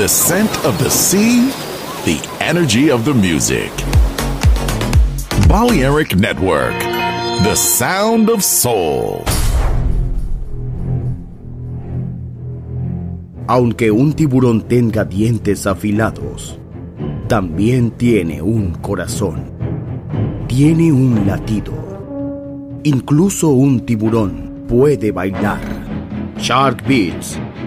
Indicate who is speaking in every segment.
Speaker 1: The scent of the sea, the energy of the music. Balearic Network, the sound of soul.
Speaker 2: Aunque un tiburón tenga dientes afilados, también tiene un corazón. Tiene un latido. Incluso un tiburón puede bailar. Shark Beats,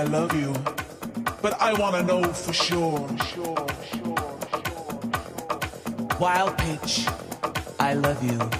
Speaker 3: I love you, but I want to know for sure.
Speaker 4: Wild pitch, I love you.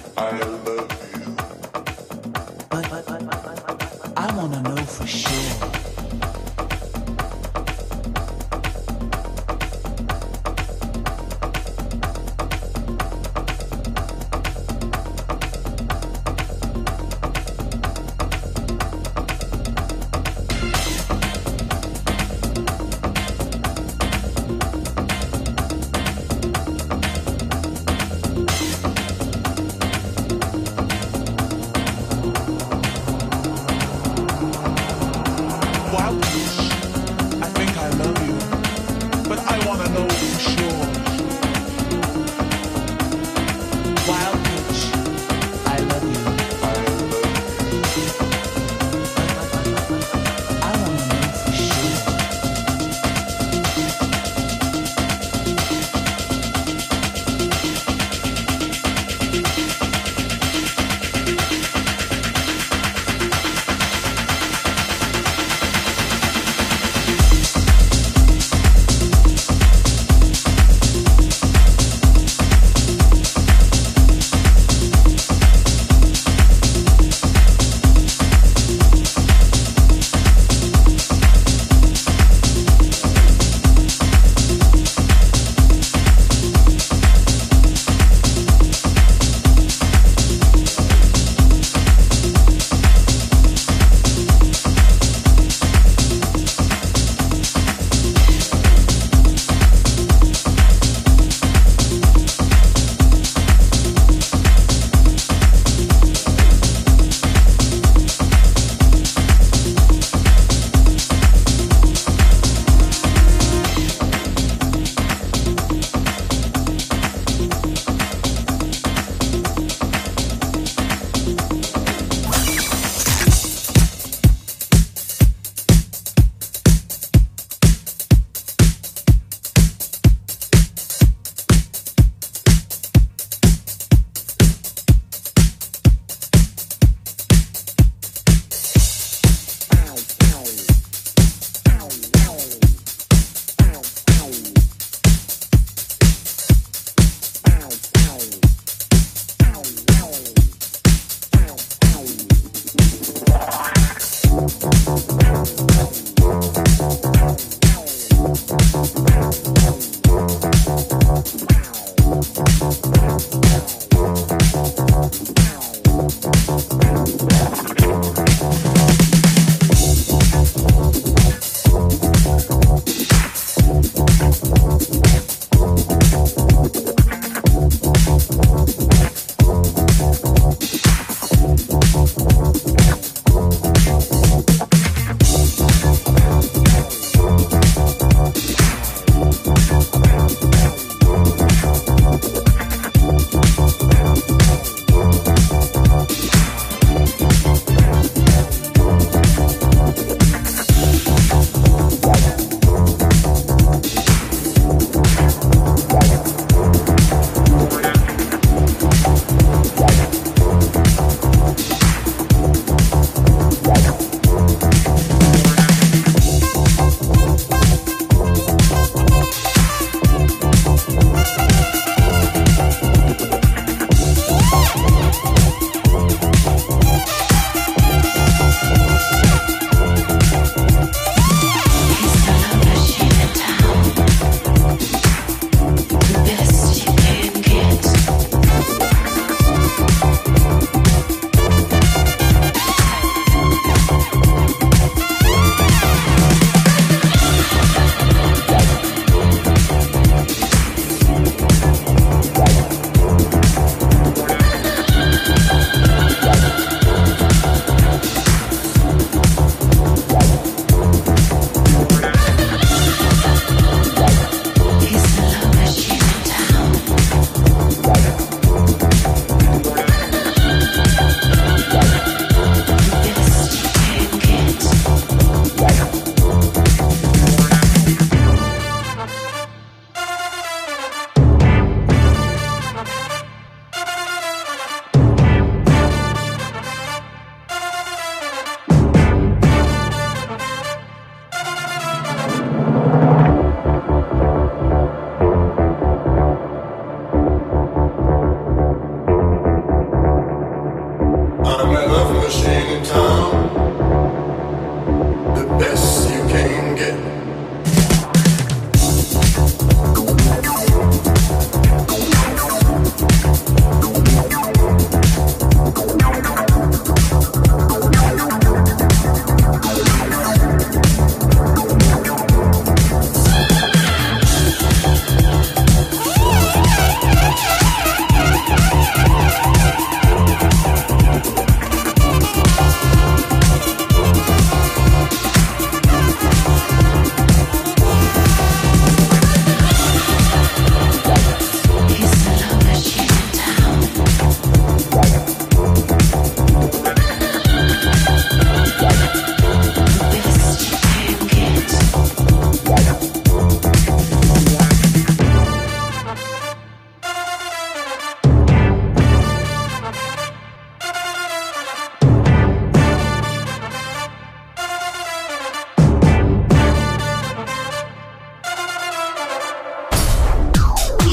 Speaker 3: Thank you.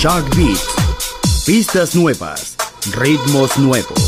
Speaker 2: Shark Beat. Pistas nuevas, ritmos nuevos.